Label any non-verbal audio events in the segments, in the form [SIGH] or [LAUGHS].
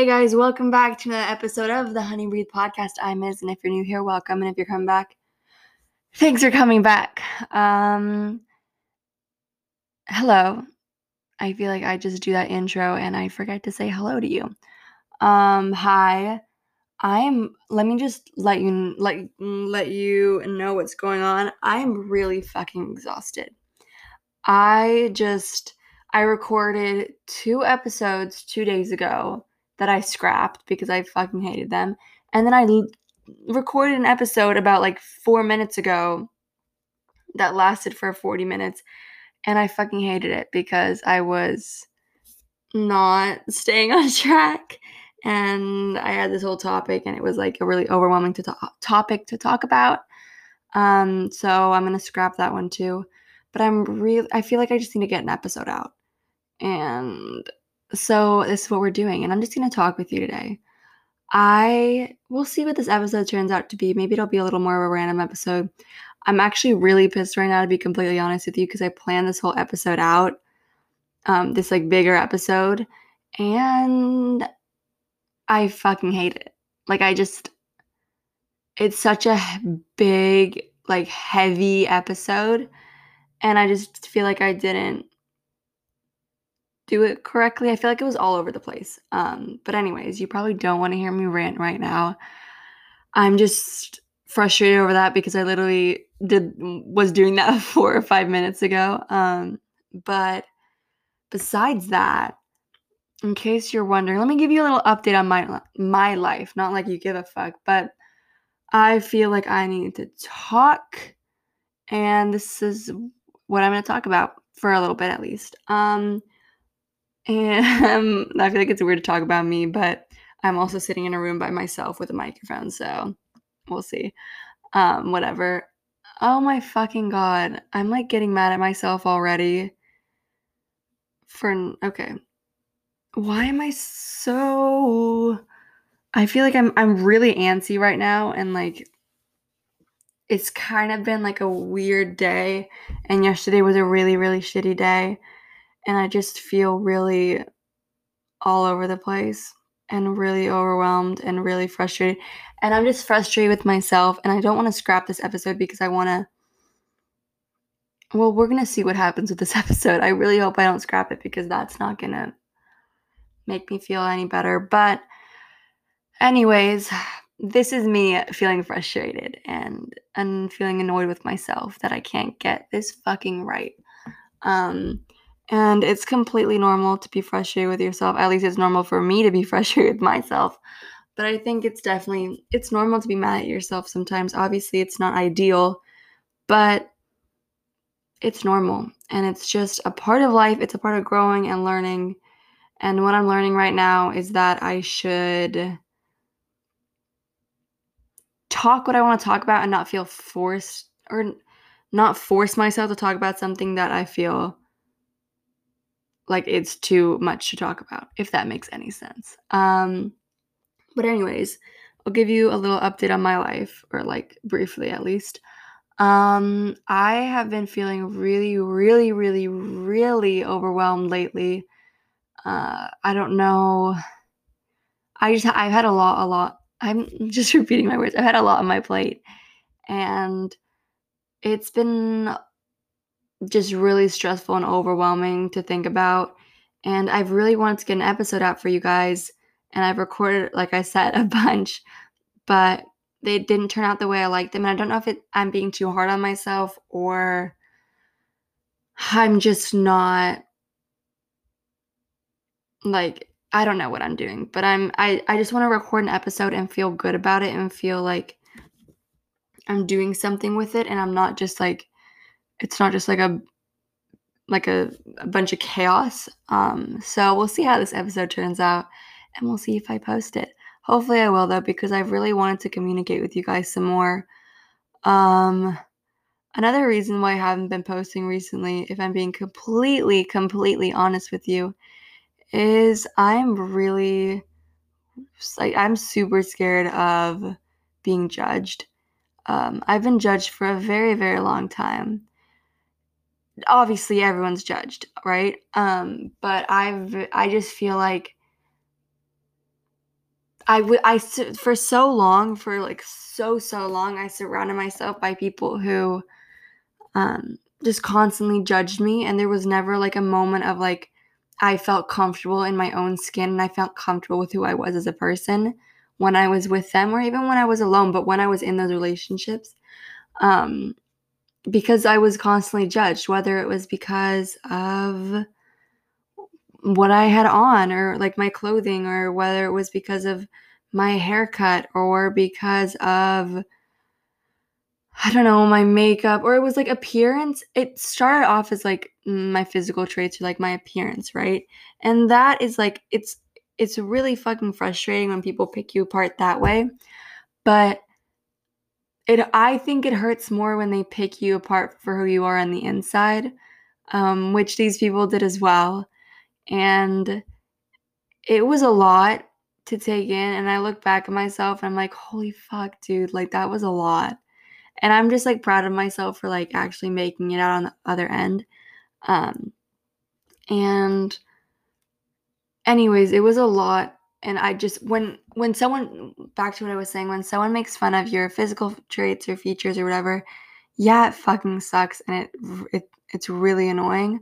Hey guys, welcome back to another episode of the Honey Breathe podcast. I'm Iz, and if you're new here, welcome. And if you're coming back, thanks for coming back. Um, hello. I feel like I just do that intro and I forget to say hello to you. Um, hi. I'm. Let me just let you let let you know what's going on. I'm really fucking exhausted. I just I recorded two episodes two days ago that I scrapped because I fucking hated them. And then I l- recorded an episode about like four minutes ago that lasted for 40 minutes. And I fucking hated it because I was not [LAUGHS] staying on track. And I had this whole topic, and it was like a really overwhelming to to- topic to talk about. Um, so I'm gonna scrap that one too. But I'm really, I feel like I just need to get an episode out. And so this is what we're doing, and I'm just gonna talk with you today. I will see what this episode turns out to be. Maybe it'll be a little more of a random episode. I'm actually really pissed right now to be completely honest with you because I planned this whole episode out, um, this like bigger episode, and I fucking hate it. Like I just, it's such a big, like heavy episode, and I just feel like I didn't do it correctly. I feel like it was all over the place. Um, but anyways, you probably don't want to hear me rant right now. I'm just frustrated over that because I literally did was doing that [LAUGHS] four or five minutes ago. Um, but besides that, in case you're wondering, let me give you a little update on my my life. Not like you give a fuck, but I feel like I need to talk, and this is what I'm going to talk about for a little bit at least. Um, and um, [LAUGHS] I feel like it's weird to talk about me, but I'm also sitting in a room by myself with a microphone, so we'll see. Um, whatever. Oh my fucking god. I'm like getting mad at myself already. For okay. Why am I so I feel like I'm I'm really antsy right now and like it's kind of been like a weird day and yesterday was a really really shitty day and I just feel really all over the place and really overwhelmed and really frustrated. And I'm just frustrated with myself and I don't want to scrap this episode because I want to well, we're going to see what happens with this [LAUGHS] episode. I really hope I don't scrap it because that's not going to make me feel any better. But anyways, this is me feeling frustrated and and feeling annoyed with myself that I can't get this fucking right. Um and it's completely normal to be frustrated with yourself. At least it's normal for me to be [LAUGHS] frustrated with myself. But I think it's definitely it's normal to be mad at yourself sometimes. Obviously, it's not ideal, but it's normal and it's just a part of life. It's a part of growing and learning. And what I'm learning right now is that I should talk what I want to talk about and not feel forced or not force myself to talk about something that I feel like it's too much to talk about, if that makes any sense. Um, but, anyways, I'll give you a little update on my life, or like briefly at least. Um, I have been feeling really, really, really, really overwhelmed lately. Uh, I don't know. I just, I've had a lot, a lot. I'm [LAUGHS] just repeating my words. I've had a lot on my plate. And it's been just really stressful and overwhelming to think about. And I've really wanted to get an episode out for you guys. And I've recorded, like I said, [LAUGHS] a bunch, but they didn't turn out the way I liked them. And I don't know if it, I'm being too hard on myself or I'm just not like I don't know what I'm doing, but I'm I I just want to record an episode and feel good about it and feel like I'm doing something with it and I'm not just like it's not just like a like a, a bunch of chaos. Um, so we'll see how this episode turns out and we'll see if I post it. Hopefully I will though, because I've really wanted to communicate with you guys some more. Um another reason why I haven't been posting recently, if I'm being completely, completely honest with you, is I'm really like I'm super scared of being judged. Um, I've been judged for a very, very long time obviously everyone's judged, right? Um, but I've I just feel like I would I for so long for like so so long I surrounded myself by people who um just constantly judged me and there was never like a moment of like I felt comfortable in my own skin and I felt comfortable with who I was as a person when I was with them or even when I was alone but when I was in those relationships um because I was constantly judged whether it was because of what I had on or like my clothing or whether it was because of my haircut or because of I don't know, my makeup or it was like appearance. It started off as like my physical traits or like my appearance, right? And that is like it's it's really fucking frustrating when people pick you apart that way. But it I think it hurts more when they pick you apart for who you are on the inside, um, which these people did as well. And it was a lot to take in. And I look back at myself and I'm like, holy fuck, dude, like that was a lot. And I'm just like proud of myself for like actually making it out on the other end. Um, and anyways, it was a lot. And I just when when someone back to what I was saying, when someone makes fun of your physical traits or features or whatever, yeah, it fucking sucks and it it it's really annoying.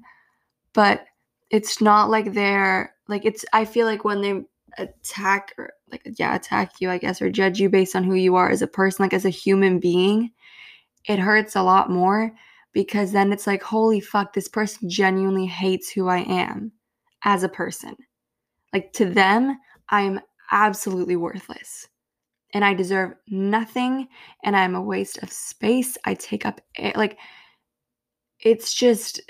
But it's not like they're like it's I feel like when they attack or like yeah, attack you, I guess, or judge you based on who you are as a person, like as a human being, it hurts a lot more because then it's like, holy fuck, this person genuinely hates who I am as a person. Like to them, I'm absolutely worthless and I deserve nothing and I'm a waste of space. I take up like it's just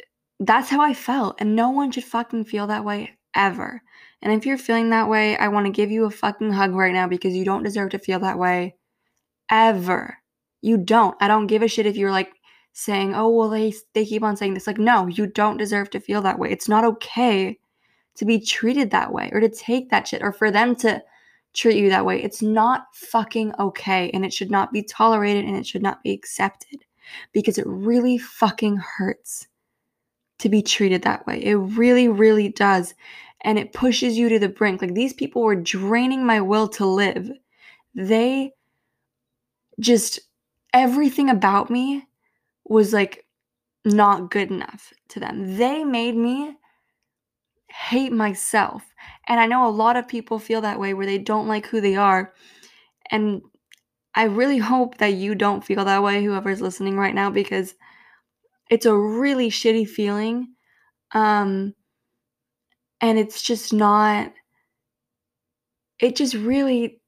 that's how I felt and no one should fucking feel that way ever. And if you're feeling that way, I want to give you a fucking hug right now because you don't deserve to feel that way ever. You don't. I don't give a shit if you're like saying, "Oh, well they they keep on saying this." Like, no, you don't deserve to feel that way. It's not okay to be treated that way or to take that shit or for them to treat you that way. It's not fucking okay and it should not be tolerated and it should not be accepted because it really fucking hurts to be treated that way. It really really does. And it pushes you to the brink. Like these people were draining my will to live. They just everything about me was like not good enough to them. They made me hate myself. And I know a lot of people feel that way where they don't like who they are. And I really hope that you don't feel that way, whoever's listening right now, because it's a really shitty feeling. Um, and it's just not, it just really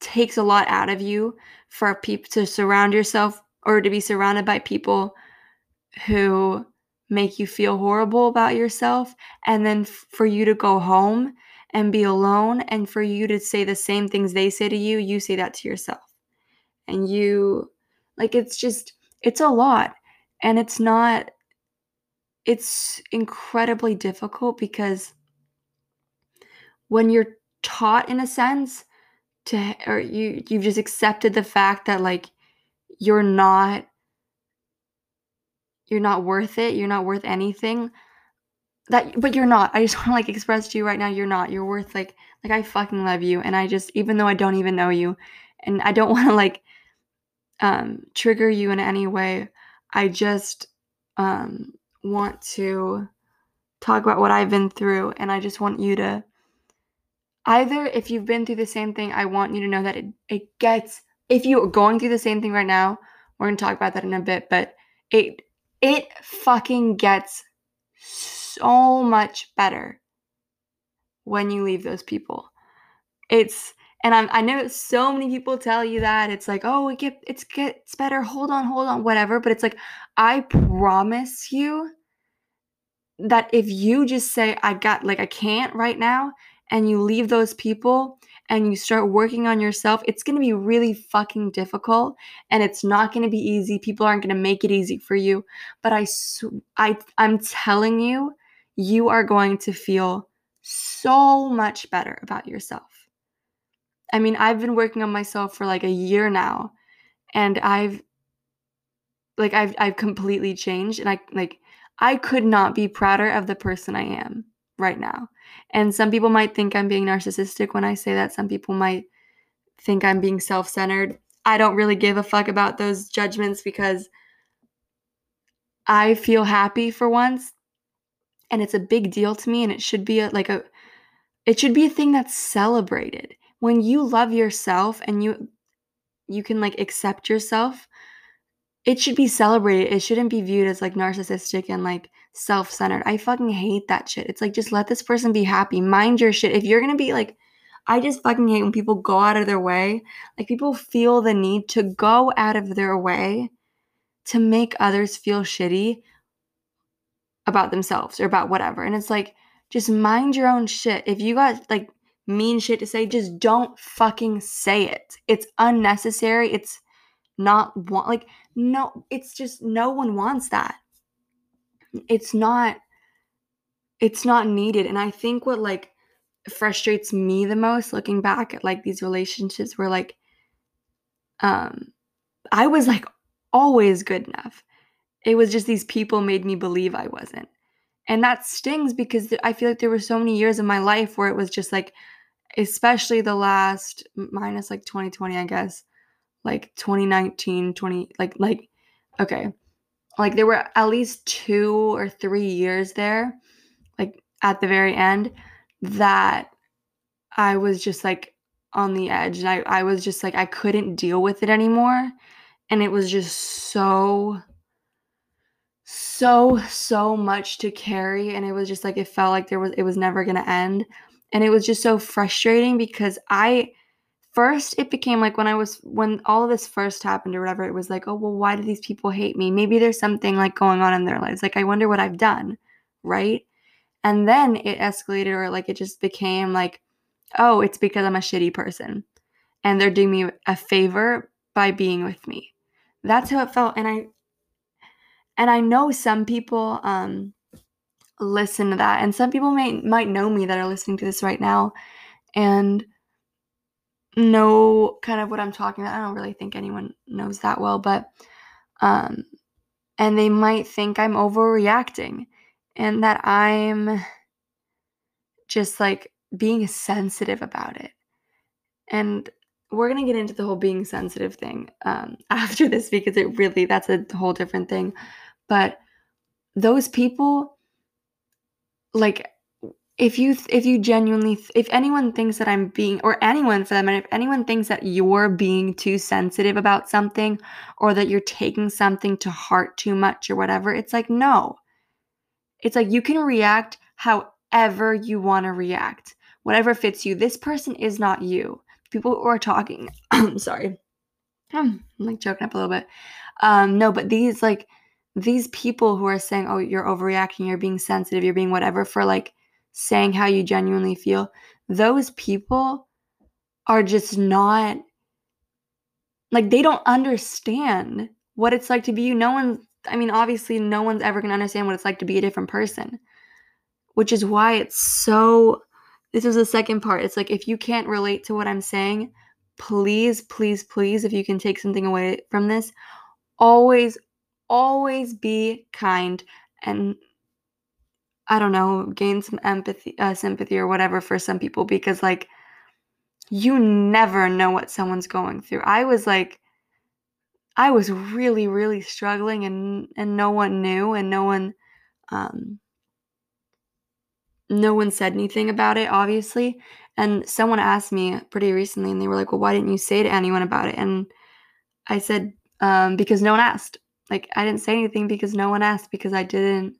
takes a lot out of you for people to surround yourself or to be surrounded by people who make you feel horrible about yourself and then f- for you to go home and be alone and for you to say the same things they say to you you say that to yourself. And you like it's just it's a lot. And it's not it's incredibly difficult because when you're taught in a sense to or you you've just accepted the fact that like you're not you're not worth it you're not worth anything that but you're not. I just [LAUGHS] want to like express to you right now you're not. You're worth like like i fucking love you and i just even though i don't even know you and i don't [LAUGHS] want to like um trigger you in any way i just um want to talk about what i've been through and i just want you to either if you've been through the same thing, I want you to know that it, it gets if you're going through the same thing right now, we're gonna talk about that in a bit, but it it fucking gets so much better when you leave those people. It's and I'm, I know so many people tell you that it's like, oh, it get it's gets better. Hold on, hold on, whatever. But it's like, I promise you that if you just say, I got like I can't right now, and you leave those people and you start working on yourself, it's going to be really fucking difficult and it's not going to be easy. People aren't going to make it easy for you, but I I I'm telling you, you are going to feel so much better about yourself. I mean, I've been working on myself for like a year now and I've like I've I've completely changed and I like I could not be prouder of the person I am right now. And some people might think I'm being narcissistic when I say that. Some people might think I'm being self centered. I don't really give a fuck about those judgments because I feel happy for once and it's a big deal to me and it should be a, like a it should be a thing that's celebrated. When you love yourself and you you can like accept yourself, it should be celebrated. It shouldn't be viewed as like narcissistic and like self-centered. I fucking hate that shit. It's like just let this person be happy. Mind your shit. If you're to be like I just fucking hate when people go out of their way. Like people feel the need to go out of their way to make others feel shitty about themselves or about whatever. And it's like just mind your own shit. If you got like mean shit to say, just don't fucking say it. It's unnecessary. It's not want like no, it's just no one wants that. It's not it's not needed. And I think what like frustrates me the most looking back at like these relationships where like um I was like always good enough. It was just these people made me believe I wasn't. And that stings because I feel like there were so many years of my life where it was just like especially the last minus like 2020 I guess like 2019 20 like like okay like there were at least two or three years there like at the very end that I was just like on the edge and I, I was just like I couldn't deal with it anymore. And it was just so so so much to carry and it was just like it felt like there was it was never going to end and it was just so frustrating because i first it became like when i was when all of this first happened or whatever it was like oh well why do these people hate me maybe there's something like going on in their lives like i wonder what i've done right and then it escalated or like it just became like, oh, it's because I'm a shitty person. And they're doing me a favor by being with me. That's how it felt. And I and I know some people um listen to that. And some people may might know me that are listening to this right now and know kind of what I'm talking about. I don't really think anyone knows that well, but um and they might think I'm overreacting and that I'm just like being sensitive about it. And we're going to get into the whole being sensitive thing um, [LAUGHS] after this because it really, that's a whole different thing. But those people, like, if you if you genuinely if anyone thinks that I'm being or anyone for them and if anyone thinks that you're being too sensitive about something or that you're taking something to heart too much or whatever it's like no it's like you can react however you want to react, whatever fits you. This person is not you. People who are talking, [CLEARS THROAT] I'm sorry, I'm like choking up a little bit. Um, no, but these like these people who are saying, "Oh, you're overreacting, you're being sensitive, you're being whatever," for like saying how you genuinely feel. Those people are just not like they don't understand what it's like to be you. No one I mean, obviously, no one's ever going to understand what it's like to be a different person, which is why it's so. This is the second part. It's like, if you can't relate to what I'm saying, please, please, please, if you can take something away from this, always, always be kind and I don't know, gain some empathy, uh, sympathy, or whatever for some people because, like, you never know what someone's going through. I was like, I was really, really struggling and and no one knew and no one um no one said anything about it, obviously. And someone asked me pretty recently and they were like, Well, why didn't you say to anyone about it? And I said, um, because no one asked. Like I didn't say anything because no one asked because I didn't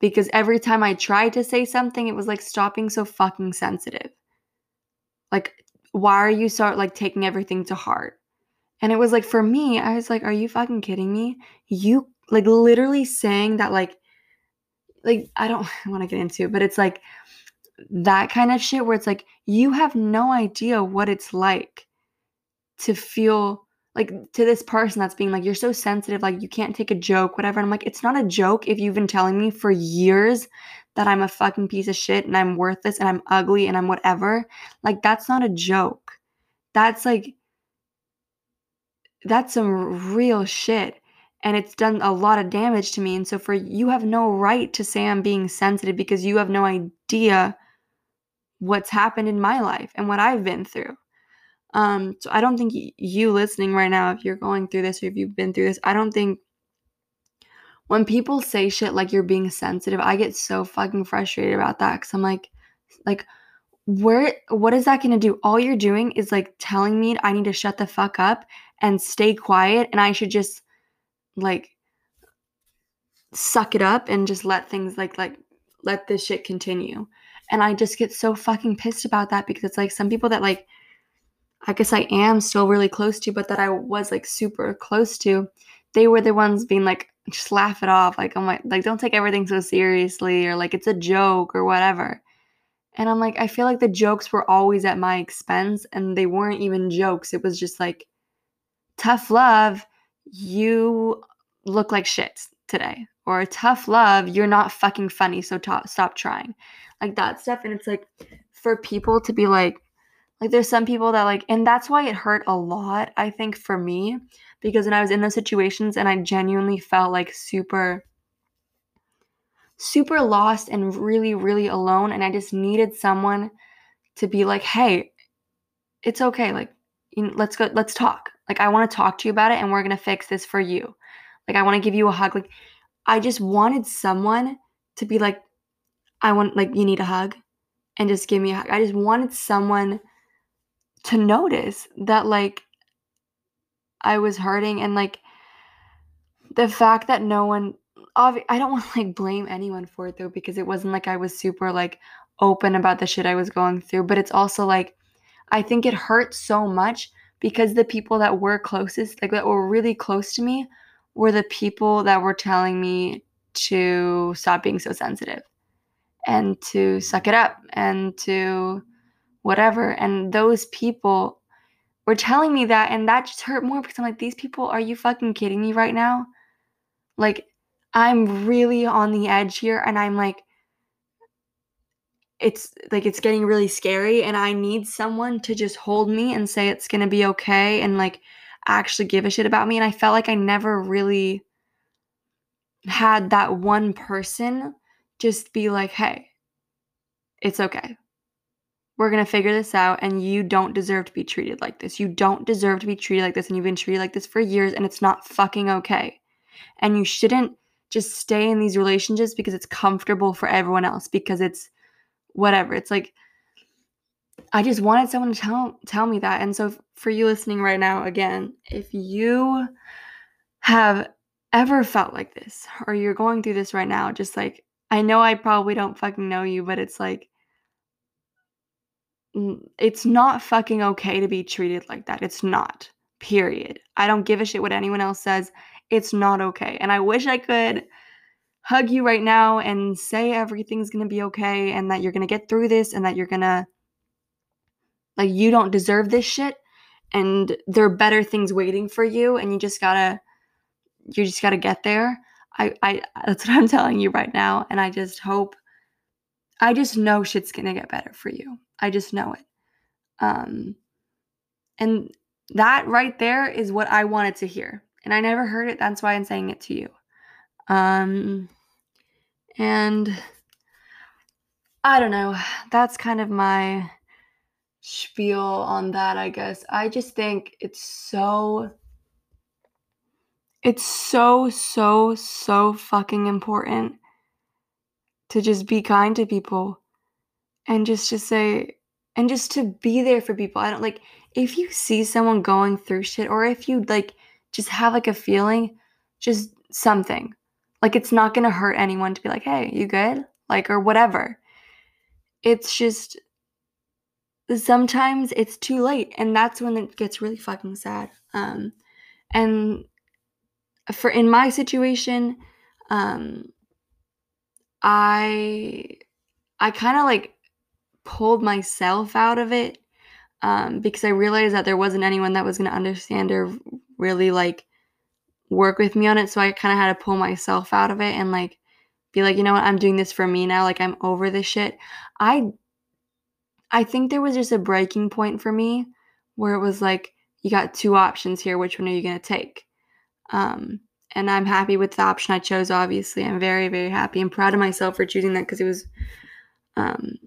because every time I tried to say something, it was like stopping so fucking sensitive. Like, why are you start like taking everything to heart? And it was like for me, I was like, are you fucking kidding me? You like literally saying that like like I don't [LAUGHS] want to get into it, but it's like that kind of shit where it's like you have no idea what it's like to feel like to this person that's being like you're so sensitive like you can't take a joke whatever. And i'm like it's not a joke if you've been telling me for years that i'm a fucking piece of shit and i'm worthless and i'm ugly and i'm whatever. Like that's not a joke. That's like that's some real shit. And it's done a lot of damage to me. And so for you have no right to say i'm being sensitive because you have no idea what's happened in my life and what I've been through. Um, so I don't think you listening right now, if you're going through this or if you've been through this, I don't think when people say shit like you're being sensitive, I get so fucking frustrated about that because I'm like, like, where, what is that gonna do? All you're doing is like telling me I need to shut the fuck up and stay quiet and I should just like suck it up and just let things like, like, let this shit continue. And I just get so fucking pissed about that because it's like some people that like, I guess I am still really close to, but that I was like super close to, they were the ones being like, just laugh it off. Like, I'm like, like, don't take everything so seriously or like it's a joke or whatever. And I'm like, I feel like the jokes were always at my expense and they weren't even jokes. It was just like, tough love, you look like shit today. Or tough love, you're not fucking funny, so t- stop trying. Like that stuff. And it's like, for people to be like, like there's some people that like, and that's why it hurt a lot, I think, for me, because when I was in those situations and I genuinely felt like super, super lost and really, really alone. And I just needed someone to be like, hey, it's okay. Like, you know, let's go, let's talk. Like, I want to talk to you about it and we're going to fix this for you. Like, I want to give you a hug. Like, I just wanted someone to be like, I want, like, you need a hug and just give me a hug. I just wanted someone to notice that, like, I was hurting and, like, the fact that no one, obvi- I don't [LAUGHS] want to, like, blame anyone for it though, because it wasn't like I was super, like, open about the shit I was going through. But it's also like, I think it hurt so much because the people that were closest, like, that were really close to me, were the people that were telling me to stop being so sensitive and to suck it up and to whatever. And those people were telling me that, and that just hurt more because I'm like, these people, are you fucking kidding me right now? Like, I'm really on the edge here, and I'm like, it's like it's getting really scary, and I need someone to just hold me and say it's gonna be okay and like actually give a shit about me. And I felt like I never really had that one person just be like, hey, it's okay. We're going to figure this out, and you don't deserve to be treated like this. You don't deserve to be treated like this, and you've been treated like this for years, and it's not fucking okay. And you shouldn't just stay in these relationships because it's comfortable for everyone else, because it's whatever. It's like, I just wanted someone to tell tell me that. And so for you listening right now again, if you have ever felt like this or you're going through this right now, just like I know I probably don't fucking know you, but it's like it's not fucking okay to be treated like that. It's not. Period. I don't give a shit what anyone else says. It's not okay. And I wish I could hug you right now and say everything's going to be okay and that you're going to get through this and that you're going to like you don't deserve this shit and there are better things waiting for you and you just gotta you just gotta get there. I, I that's what I'm [LAUGHS] telling you right now. And I just hope I just know shit's gonna get better for you. I just know it. Um and that right there is what I wanted to hear. And I never heard it. That's why I'm saying it to you. Um and I don't know. That's kind of my spiel on that, I guess. I just think it's so it's so so so fucking important to just be kind to people and just to say and just to be there for people. I don't like if you see someone going through shit or if you like just have like a feeling, just something. Like it's not going to hurt anyone to be like, "Hey, you good?" like or whatever. It's just sometimes it's too late and that's when it gets really fucking sad um and for in my situation um i i kind of like pulled myself out of it um because i realized that there wasn't anyone that was going to understand or really like work with me on it so i kind of had to pull myself out of it and like be like you know what i'm doing this for me now like i'm over this shit i I think there was just a breaking point for me where it was like, you got two options here. Which one are you going to take? Um, and I'm happy with the option I chose, obviously. I'm very, very happy and proud of myself for choosing that because it was um,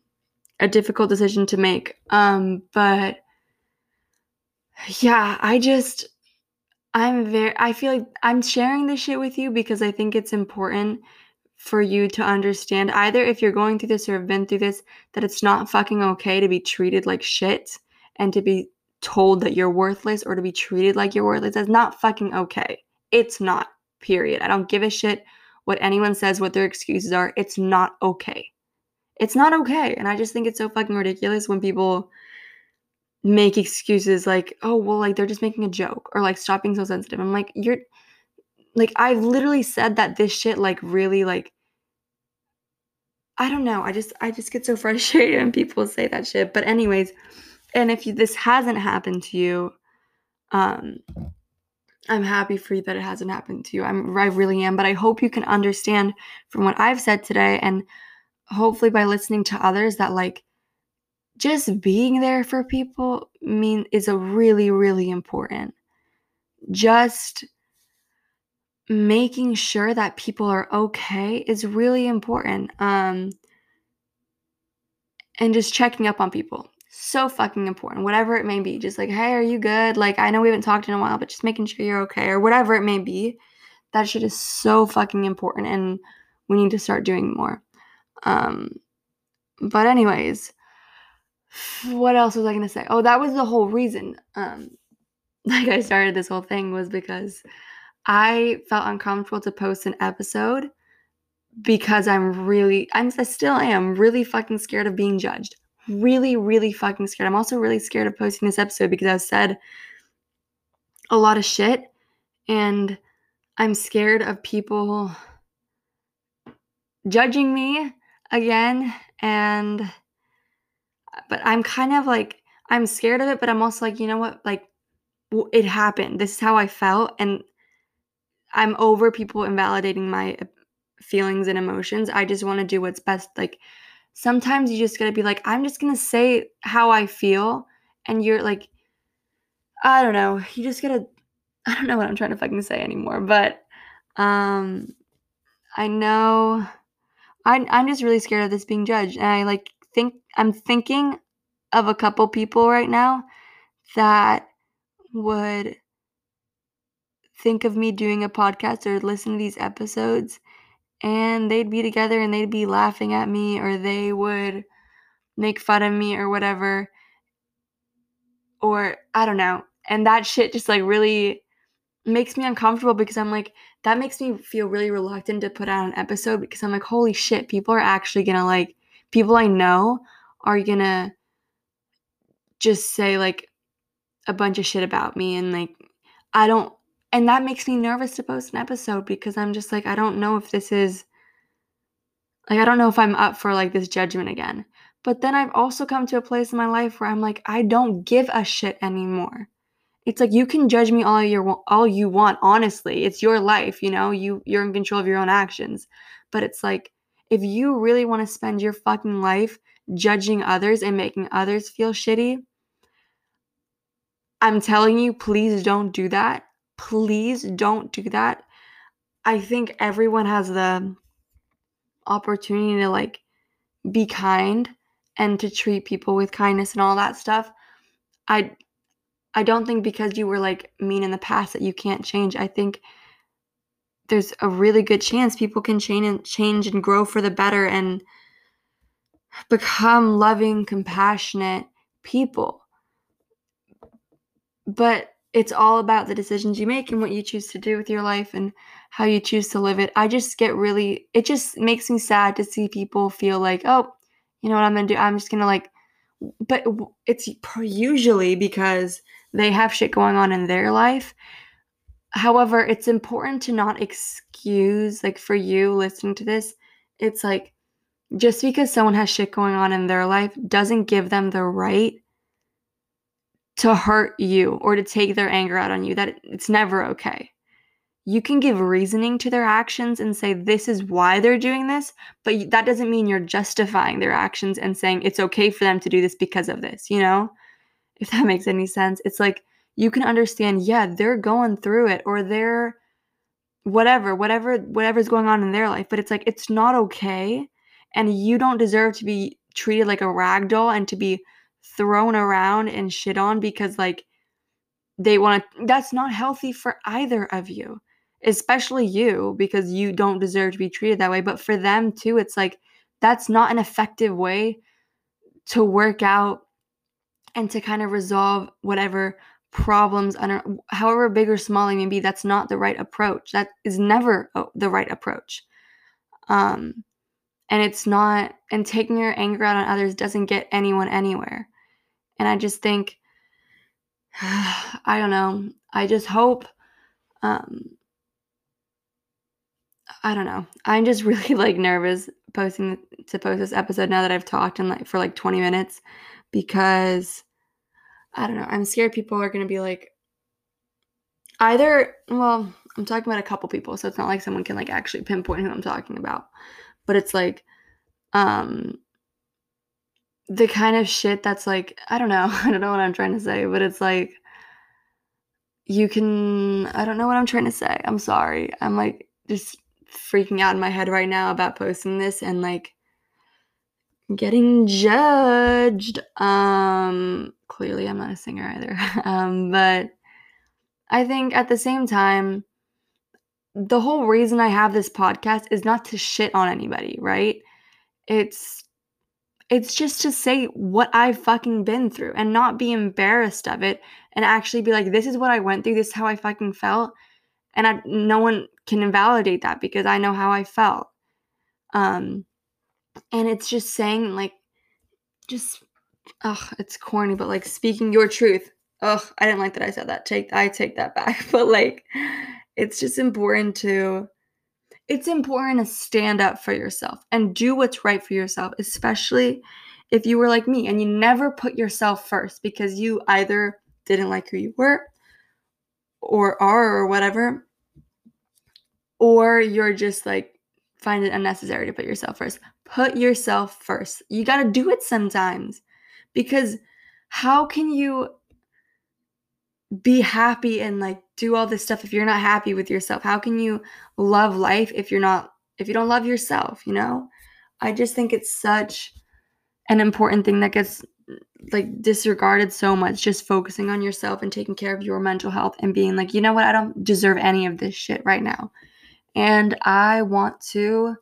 a difficult decision to make. Um, but yeah, I just I'm very I feel like I'm sharing this shit with you because I think it's important for you to understand either if you're going through this or have been through this that it's not fucking okay to be treated like shit and to be told that you're worthless or to be treated like you're worthless. That's not fucking okay. It's not. Period. I don't give a shit what anyone says, what their excuses are. It's not okay. It's not okay. And I just think it's so fucking ridiculous when people make excuses like, oh, well, like they're just making a joke or like stop being so sensitive. I'm like, you're like, I've literally said that this shit, like, really, like, I don't know. I just, I just get so [LAUGHS] frustrated when people say that shit. But, anyways, and if you, this hasn't happened to you, um, I'm happy for you that it hasn't happened to you. I'm, I really am. But I hope you can understand from what I've said today and hopefully by listening to others that, like, just being there for people mean is a really really important just making sure that people are okay is really important um and just checking up on people so fucking important whatever it may be just like hey are you good like i know we haven't talked in a while but just making sure you're okay or whatever it may be that shit is so fucking important and we need to start doing more um but anyways what else was I gonna say? Oh, that was the whole reason. Um, [LAUGHS] like I started this whole thing was because I felt uncomfortable to post an episode because I'm really, I'm, I still am really fucking scared of being judged. Really, really fucking scared. I'm also really scared of posting this episode because I've said a lot of shit and I'm scared of people judging me again and but I'm kind of like I'm scared of it, but I'm also like, you know what? Like it happened. This is how I felt and I'm over people invalidating my uh, feelings and emotions. I just want to do what's best. Like sometimes you just got to be like I'm just to say how I feel and you're like I don't know. You just got to [LAUGHS] I don't know what I'm trying to fucking say anymore, but um I know I I'm just really scared of this being judged and I like think I'm thinking of a couple people right now that would think of me doing a podcast or listen to these episodes and they'd be together and they'd be laughing at me or they would make fun of me or whatever. Or I don't know and that shit just like really makes me uncomfortable because I'm like that makes me feel really reluctant to put out an episode because I'm like holy shit people are actually to like people I know are gonna just say like a bunch of shit about me and like I don't and that makes me nervous to post an episode because I'm just like I don't know if this is like I don't know if I'm up for like this judgment again. But then I've also come to a place in my life where I'm like I don't give a shit anymore. It's like you can judge me all you all you want honestly. It's your life, you know? You you're in control of your own actions. But it's like if you really want to spend your fucking life judging others and making others feel shitty, I'm telling you, please don't do that. Please don't do that. I think everyone has the opportunity to like be kind and to treat people with kindness and all that stuff. I I don't think because you were like mean in the past that you can't change. I think there's a really good chance people can change and change and grow for the better and become loving, compassionate people. But it's all about the decisions you make and what you choose to do with your life and how you choose to live it. I just get really, it just makes me sad to see people feel like, oh, you know what I'm gonna do? I'm just gonna like, but it's usually because they have shit going on in their life However, it's important to not excuse, like for you listening to this, it's like just because someone has shit going on in their life doesn't give them the right to hurt you or to take their anger out on you. That it's never okay. You can give reasoning to their actions and say this is why they're doing this, but that doesn't mean you're justifying their actions and saying it's okay for them to do this because of this, you know? If that makes any sense. It's like you can understand, yeah, they're going through it or they're whatever, whatever whatever's going on in their life, but it's like it's not okay and you don't deserve to be treated like a rag doll and to be thrown around and shit on because like they want to that's not healthy for either of you especially you because you don't deserve to be treated that way but for them too it's like that's not an effective way to work out and to kind of resolve whatever problems under however big or small they may be that's not the right approach. That is never the right approach. Um and it's not and taking your anger out on others doesn't get anyone anywhere and i just think [SIGHS] i don't know. I just hope um i don't know. I'm just [LAUGHS] really like nervous posting to post this episode now that i've talked and like for like 20 minutes because i don't know. I'm scared people are going to be like either well i'm talking about a couple people so it's not like someone can like actually pinpoint who i'm talking about. But it's like um the kind of shit that's like I don't know, [LAUGHS] I don't know what I'm trying to say, but it's like you can I don't know what I'm trying to say. I'm sorry. I'm like just freaking out in my head right now about posting this and like getting judged. Um clearly I'm not a singer either. [LAUGHS] um but I think at the same time the whole reason I have this podcast is not to shit on anybody, right? It's it's just to say what I've fucking been through and not be embarrassed of it and actually be like, this is what I went through, this is how I fucking felt. And I, no one can invalidate that because I know how I felt. Um, and it's just saying, like, just, ugh, it's corny, but like speaking your truth. Ugh, I didn't like that I said that. Take, I take that back. [LAUGHS] But like, it's just important to it's important to stand up for yourself and do what's right for yourself, especially if you were like me and you never put yourself first because you either didn't like who you were or are or whatever, or you're just like find it unnecessary to put yourself first. Put yourself first. You got to do it sometimes because how can you be happy and like do all this stuff if you're not happy with yourself? How can you love life if you're not if you don't love yourself, you know? I just think it's such an important thing that gets like disregarded so much just focusing on yourself and taking care of your mental health and being like, "You know what? I don't deserve any of this shit right now." And I want to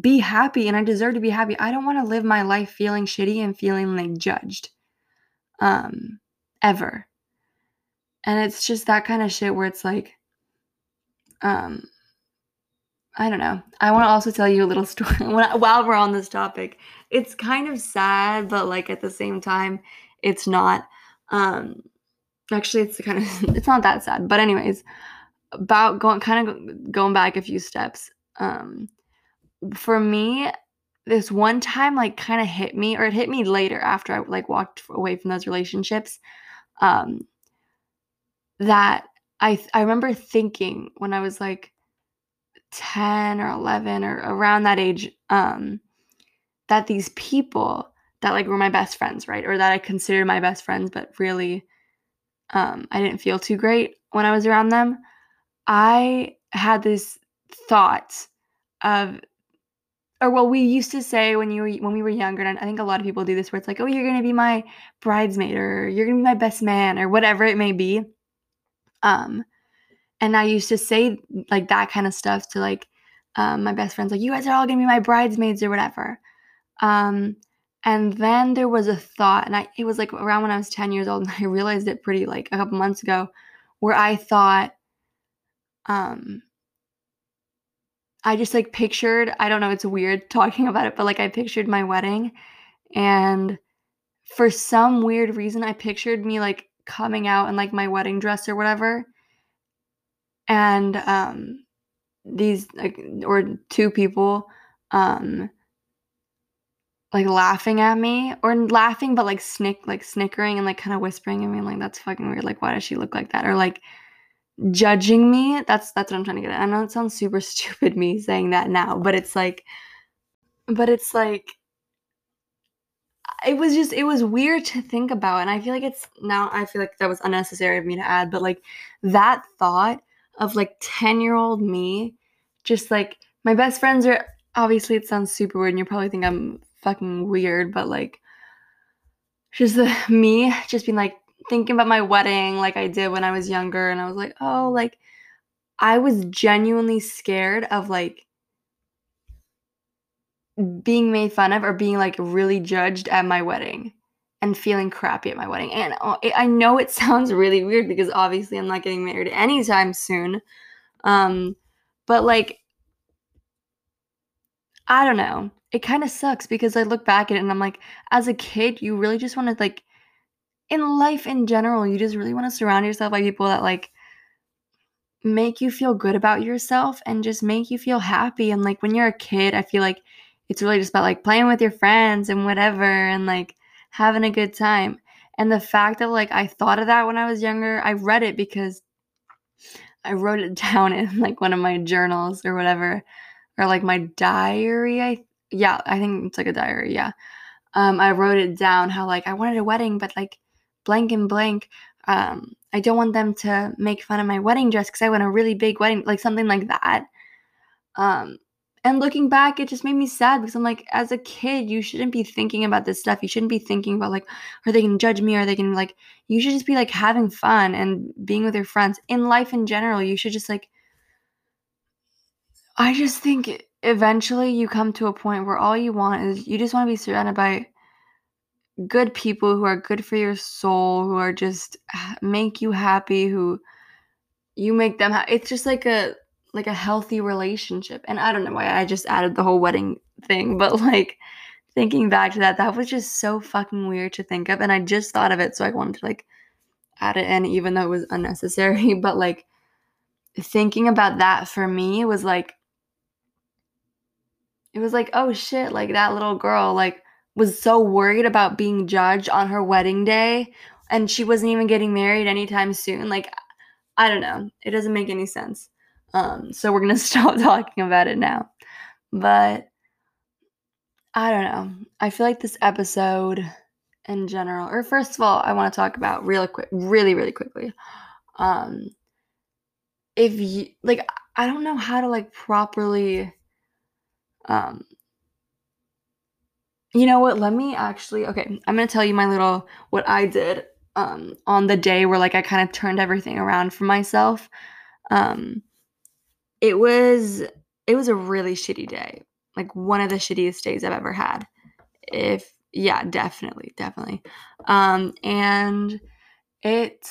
be happy and I deserve to be happy. I don't want to live my life feeling shitty and feeling like judged. Um ever. And it's just that kind of shit where it's like, um, I don't know. I want to also tell you a little [LAUGHS] story while we're on this topic. It's kind of sad, but like at the same time, it's not. Um, actually, it's kind of [LAUGHS] it's not that sad. But anyways, about going kind of going back a few steps. Um, for me, this one time like kind of hit me, or it hit me later after I like walked away from those relationships. Um, that I I remember thinking when I was like 10 or 11 or around that age um that these people that like were my best friends, right? Or that I considered my best friends but really um I didn't feel too great when I was around them. I had this thought of or well we used to say when you were when we were younger and i think a lot of people do this where it's like oh you're going to be my bridesmaid or you're going to be my best man or whatever it may be um, and I used to say like that kind of stuff to like um, my best friends, like, you guys are all gonna be my bridesmaids or whatever. Um, and then there was a thought, and I it was like around when I was 10 years old, [LAUGHS] and I realized it pretty like a couple months ago, where I thought, um, I just like pictured, I don't know, it's weird [LAUGHS] talking about it, but like I pictured my wedding, and for some weird reason, I pictured me like coming out in like my wedding dress or whatever. And um these like or two people um like laughing at me or laughing but like snick like snickering and like kind of whispering at me like that's fucking weird. Like why does she look like that? or like judging me. That's that's what i'm trying to get at. I know it sounds super [LAUGHS] stupid me saying that now but it's like but it's like it was just it was weird to think about and i feel like it's now i feel like that was unnecessary of me to add but like that thought of like 10 year old me just like my best friends are obviously it sounds super weird and you probably think i'm fucking weird, but like just the [LAUGHS] me just being like thinking about my wedding like I did when I was younger and I was like, "Oh, like I was genuinely scared of like being made fun of or being like really judged at my wedding and feeling crappy at my wedding. And uh, I know it [LAUGHS] sounds really weird because obviously I'm not getting married anytime soon. Um, but like, I don't know. It kind of sucks because I look back at it and I'm like, as a kid, you really just want to like, in life in general, you just really want to surround yourself by people that like make you feel good about yourself and just make you feel happy. And like when you're a kid, I feel like it's really just about like playing with your friends and whatever and like having a good time. And the fact that like I thought of that when I was younger, I read it because I wrote it [LAUGHS] down in like one of my journals or whatever, or like my diary. I yeah, I think it's like a diary. Yeah, um, I wrote it down how like I wanted a wedding, but like blank and blank. Um, I don't want them to make fun of my wedding dress because I want a really big wedding, like something like that. Um, and looking back, it just made me sad because I'm like, as a kid, you shouldn't be thinking about this stuff. You shouldn't be thinking about like, are they gonna judge me? Are they gonna like? You should just be like having fun and being with your friends in life in general. You should just like. I just think eventually you come to a point where all you want is you just want to be surrounded by good people who are good for your soul, who are just make you happy, who you make them happy. It's just like a like a healthy relationship. And I don't know why I just added the whole wedding thing, [LAUGHS] but like thinking back to that, that was just so fucking weird to think of. And I just thought of it, so I wanted to like add it in, even though it was unnecessary. [LAUGHS] But like thinking about that for me was like, it was like, oh shit, like that little girl, like, was so worried about being judged on her wedding day and she wasn't even getting married anytime soon. Like, I don't know. It doesn't make any sense. Um, so we're gonna [LAUGHS] stop talking about it now. But I don't know. I feel like this episode in general, or first of all, I want to talk about real quick, really, really quickly. Um, if you like, I don't know how to like properly. Um, you know what? Let me actually. Okay, I'm gonna tell you my little what I did um on the day where like I kind of turned everything around for myself. Um, it was it was a really shitty day. Like one of the shittiest days I've ever had. If yeah, definitely, definitely. Um and it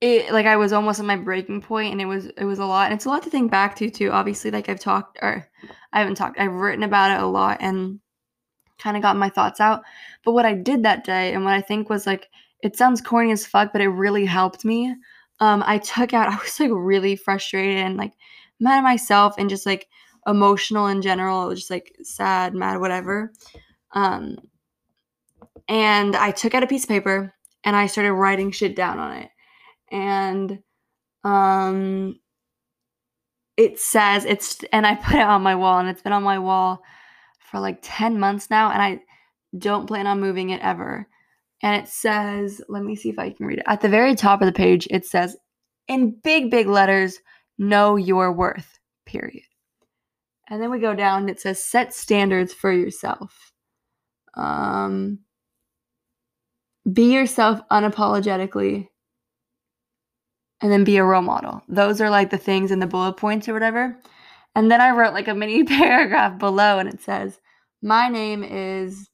it like I was almost at my breaking point and it was it was a lot. And it's a lot to think back to too. Obviously, like I've talked or I haven't talked, I've written about it a lot and kind of got my thoughts out. But what I did that day and what I think was like it sounds corny as fuck, but it really helped me um, I took out, [LAUGHS] I was like really frustrated and like mad at myself and just like emotional in general. Just like sad, mad, whatever. Um, and I took out a piece of paper and I started writing shit down on it. And um, it says it's, and I [LAUGHS] put it on my wall and it's been on my wall for like 10 months now. And I don't plan on moving it ever and it says, let me see if I can read it. At the very top of the page, it says, in big, big letters, know your worth, period. And then we go down it says, set standards for yourself. Um, be yourself unapologetically. And then be a role model. Those are like the things in the bullet points or whatever. And then I wrote like a mini [LAUGHS] paragraph below and it says, my name is,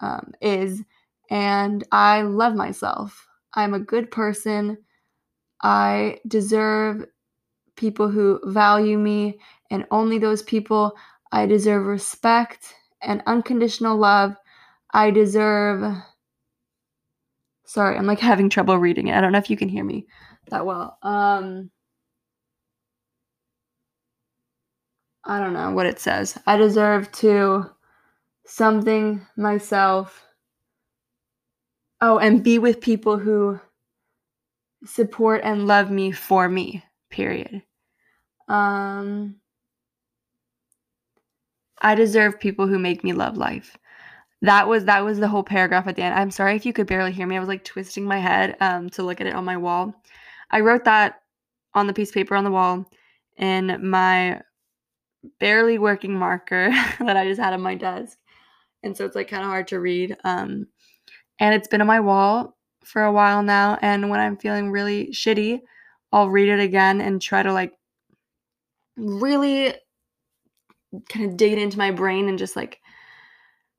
um, Iz and I love myself. I'm a good person. I deserve people who value me, and only those people. I deserve respect and unconditional love. I deserve. Sorry, I'm like having trouble reading it. I don't know if you can hear me that well. Um, I don't know what it says. I deserve to something myself Oh, and be with people who support and love me for me. Period. Um I deserve people who make me love life. That was that was the whole paragraph at the end. I'm sorry if you could barely hear me. I was like twisting my head um to look at it on my wall. I wrote that on the piece of paper on the wall in my barely working marker [LAUGHS] that I just had on my desk. and so it's like kind of hard to read. Um, and it's been on my wall for a while now. And when I'm feeling really shitty, I'll read it again and try to like really kind of dig it into my brain and just like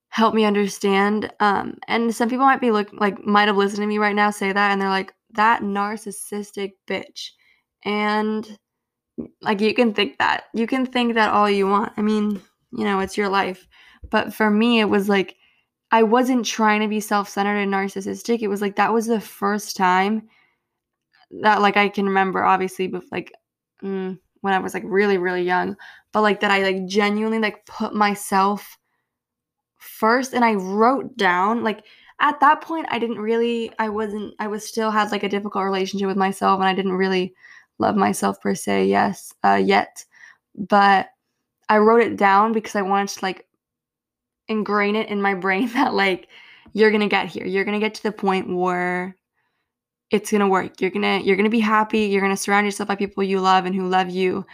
help me understand. Um, and some people might be look like might have listened to me right now say that, and they're like, that narcissistic bitch. And like you can think that. You can think that all you want. I mean, you know, it's your life. But for me, it was like I wasn't trying to be self-centered and narcissistic. It was like that was the first time that like I can remember obviously but like mm, when I was like really really young, but like that I like genuinely like put myself first and I wrote down like at that point I didn't really I wasn't I was still had like a difficult relationship with myself and I didn't really love myself per se yes uh yet but I wrote it down because I wanted to like ingrain it in my brain [LAUGHS] that like you're to get here. You're to get to the point where it's to work. You're to you're to be happy. You're to surround yourself by people you love and who love you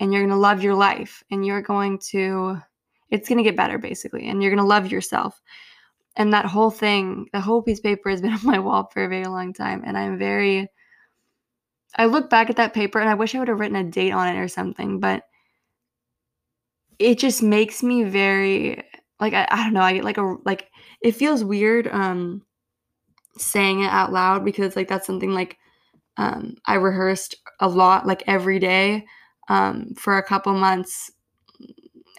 and you're to love your life and you're going to it's to get better basically and you're to love yourself. And that whole thing the whole piece of paper has been [LAUGHS] on my wall for a very long time and i'm very i look back at that paper and i wish i would have written a date on it or something but it just makes me very like I, I don't know i get like a like it feels weird um saying it out loud because like that's something like um i rehearsed a lot like every day um for a couple months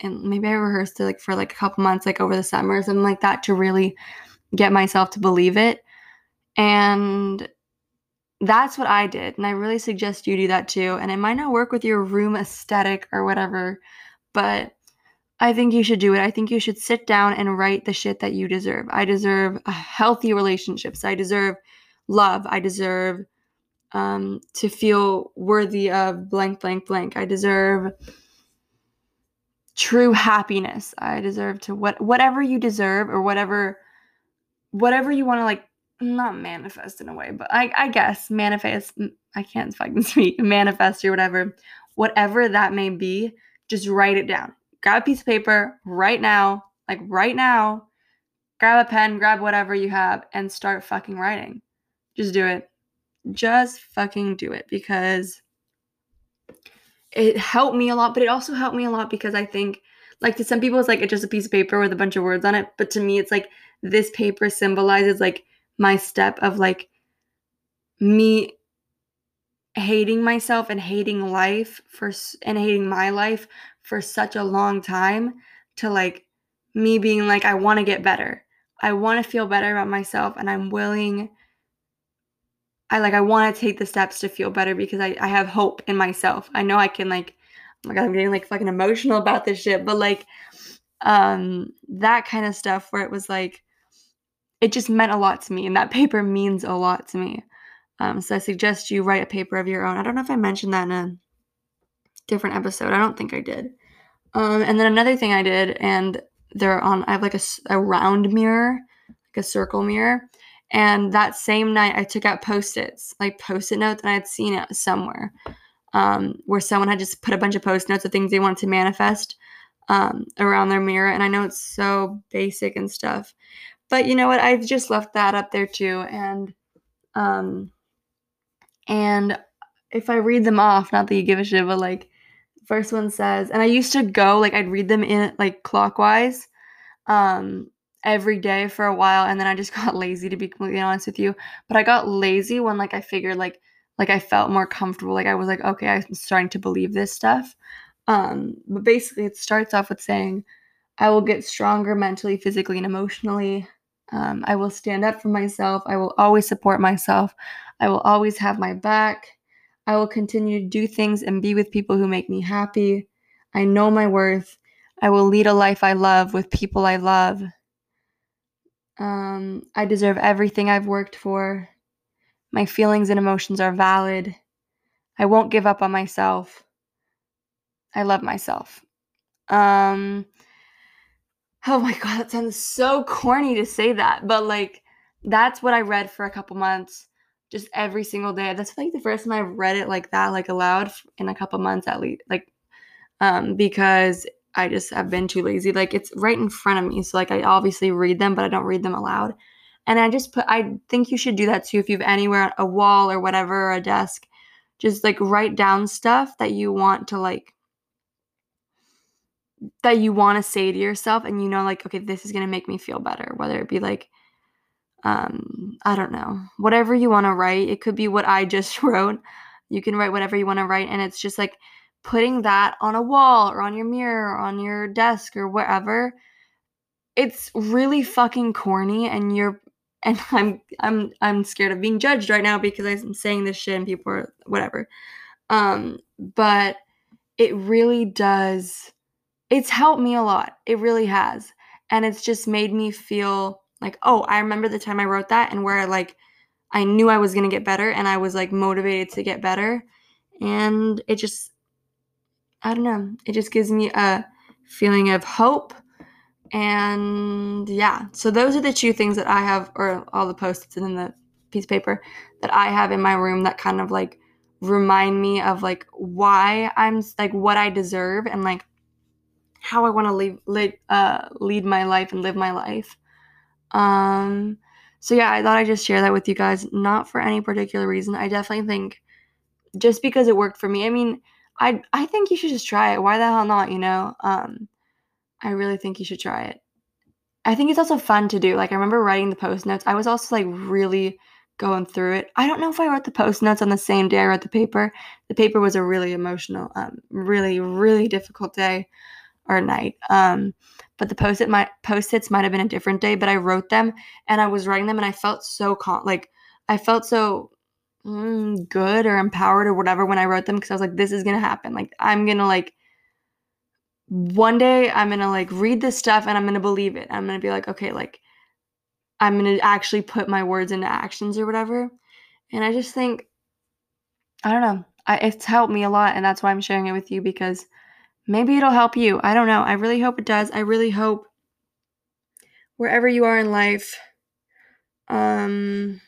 and maybe I rehearsed it like for like a couple months, like over the summer, something like that, to really get myself to believe it. And that's what I did. And I really suggest you do that too. And it might not work with your room aesthetic or whatever, but I think you should do it. I think you should sit down and write the shit that you deserve. I deserve healthy relationships. I deserve love. I deserve um, to feel worthy of blank, blank, blank. I deserve true happiness. I deserve to what whatever you deserve or whatever whatever you want to like not manifest in a way, but I I guess manifest I can't fucking [LAUGHS] speak manifest or whatever. Whatever that may be, just write it down. Grab a piece of paper right now, like right now. Grab a pen, grab whatever you have and start fucking writing. Just do it. Just fucking do it because it helped me a lot, but it also helped me a lot because I think like to some people it's like it's just a piece of paper with a bunch of words on it, but to me it's like this paper symbolizes like my step of like me hating myself and hating life for and hating my life for such a long time to like me being like I want to get better. I want to feel better about myself and I'm willing I like I want to take the steps to feel better because I, I have hope in myself. I know I can like oh my god, I'm getting like fucking emotional about this shit, but like um that kind of stuff where it was like it just meant a lot to me and that paper means a lot to me. Um so I suggest you write a paper of your own. I don't know if I mentioned that in a different episode. I don't think I did. Um and then another thing I did and they're on I have like a, a round mirror, like a circle mirror and that same night, I took out post its, like post it notes, and I had seen it somewhere um, where someone had just put a bunch of post notes of things they wanted to manifest um, around their mirror. And I know it's so basic and stuff. But you know what? I've just left that up there too. And, um, and if I read them off, not that you give a shit, but like, first one says, and I used to go, like, I'd read them in like clockwise. Um, every day for a while and then I just [LAUGHS] got lazy to be completely honest with you. But I got lazy when like I figured like like I felt more comfortable. Like I was like, okay, I'm starting to believe this stuff. Um, but basically it starts off with saying, I will get stronger mentally, physically, and emotionally. Um, I will stand up for myself. I will always support myself. I will always have my back. I will continue to do things and be with people who make me happy. I know my worth. I will lead a life I love with people I love. Um, I deserve everything I've worked for. My feelings and emotions are valid. I won't give up on myself. I love myself. Um, oh my God, that sounds so corny to say that, but like, that's what I read for a couple months, just every single day. That's like the first time I've read it like that, like aloud in a couple months at least, like, um, because I just have been too lazy. Like it's right in front of me. So like I obviously read them, but I don't read them aloud. And I just put I think you should do that too if you've anywhere a wall or whatever or a desk. Just like write down stuff that you want to like that you want to say to yourself and you know like okay this is going to make me feel better whether it be like um i don't know whatever you want to write it could be what i just [LAUGHS] wrote you can write whatever you want to write and it's just like putting that on a wall or on your mirror or on your desk or wherever it's really fucking corny and you're [LAUGHS] and I'm I'm I'm scared of being judged right now because I'm saying this shit and people are whatever. Um but it really does it's helped me a lot. It really has. And it's just made me feel like, oh, I remember the time I wrote that and where like I knew I was going to get better and I was like motivated to get better. And it just, I don't know, it just gives me a feeling of hope. And yeah, so those are the two things that I have, or all the post its in the piece of paper that I have in my room that kind of like remind me of like why I'm like what I deserve and like how I want to lead, lead, uh, lead my life and live my life. Um, so yeah, I thought I'd just share that with you guys, not for any particular reason. I definitely think just because it worked for me. I mean, I I think you should just try it. Why the hell not? You know, um, I really think you should try it. I think it's also fun to do. Like I remember writing the post notes. I was also like really going through it. I don't know if I wrote the post notes on the same day I wrote the paper. The paper was a really emotional, um, really really difficult day or night. Um, but the post it my post-its might have been a different day, but I wrote them and I was writing them and I felt so con- like I felt so mm, good or empowered or whatever when I wrote them because I was like, this is gonna happen. Like I'm gonna like one day I'm gonna like read this stuff and I'm gonna believe it. I'm gonna be like, okay, like I'm gonna actually put my words into actions or whatever. And I just think I don't know. I, it's helped me a lot, and that's why I'm sharing it with you because maybe it'll help you. I don't know. I really hope it does. I really hope wherever you are in life, um,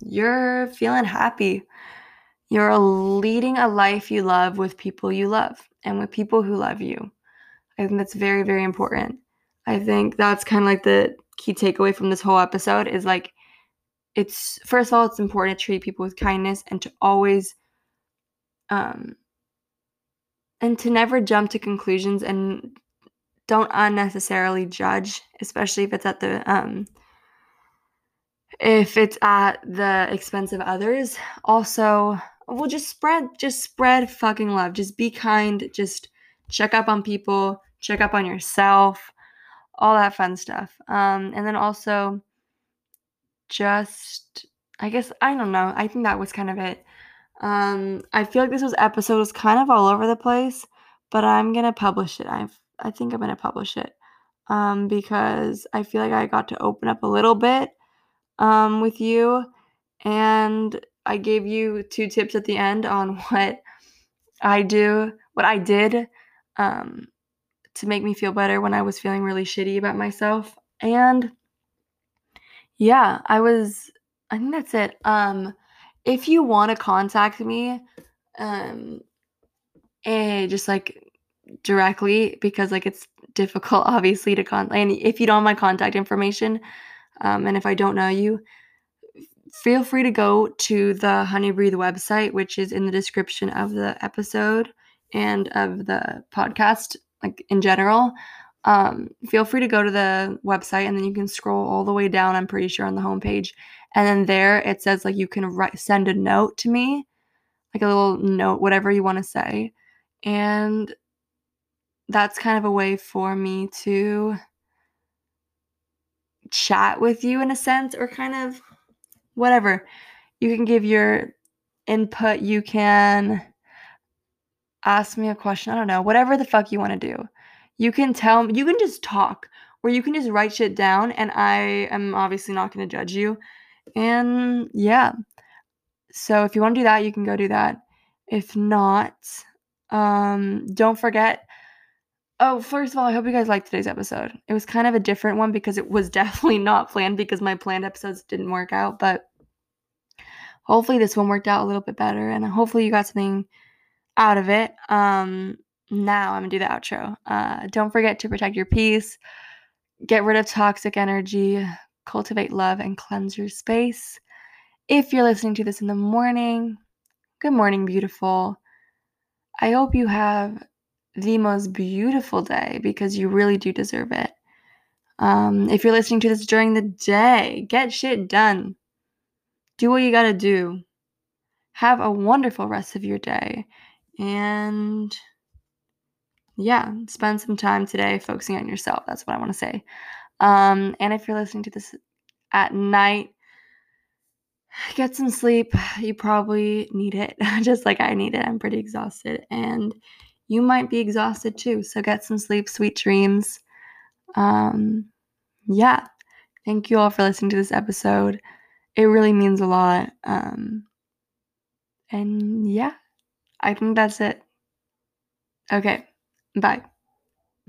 you're feeling happy. You're leading a life you love with people you love and with people who love you. I think that's very, very important. I think that's kind of like the key takeaway from this whole episode is like, it's first of all, it's important to treat people with kindness and to always um, and to never jump to conclusions and don't unnecessarily judge, especially if it's at the um if it's at the expense of others. Also, well just spread just spread fucking love. Just be kind, just check up on people, check up on yourself, all that fun stuff. Um and then also just I guess I don't know. I think that was kind of it. Um, I feel like this was episode was kind of all over the place, but I'm gonna publish it. I've I think I'm gonna publish it. Um, because I feel like I got to open up a little bit um with you and I gave you two tips at the end on [LAUGHS] what I do, what I did um to make me feel better when I was feeling really shitty about myself. And yeah, I was I think that's it. Um if you want to contact me, um, and just like directly because like it's difficult [LAUGHS] obviously to con and if you don't have my contact information um, and if i don't know you feel free to go to the honey breathe website which is in the description of the episode and of the podcast like in general um, feel free to go to the website and then you can scroll all the way down i'm pretty sure on the homepage. And then there it says like you can write send a note to me like a little note whatever you want to say. And that's kind of a way for me to chat with you in a sense or kind of whatever. You can give your input you can ask me a question i don't know whatever the fuck you want to do you can tell you can just talk or you can just write shit down and i am obviously not going to judge you and yeah. So if you want to do that, you can go do that. If not, um, don't forget. Oh, first of all, I hope you guys liked today's episode. It was kind of a different one because it was [LAUGHS] definitely not planned because my planned episodes didn't work out, but hopefully this one worked out a little bit better and hopefully you got something out of it. Um, now I'm gonna do the outro. Uh, don't forget to protect your peace, get rid of toxic energy, cultivate love, and cleanse your space. If you're listening to this in the morning, good morning, beautiful. I hope you have the most beautiful day because you really do deserve it. Um, if you're listening to this during the day, get shit done. Do what you gotta do. Have a wonderful rest of your day. And yeah, spend some time today focusing on yourself. That's what I want to say. Um, and if you're listening to this at night, get some sleep. You probably need it, [LAUGHS] just like I need it. I'm pretty exhausted, and you might be exhausted too. So get some sleep, sweet dreams. Um, yeah, thank you all for listening to this episode. It really means a lot. Um, and yeah, I think that's it. Okay, bye.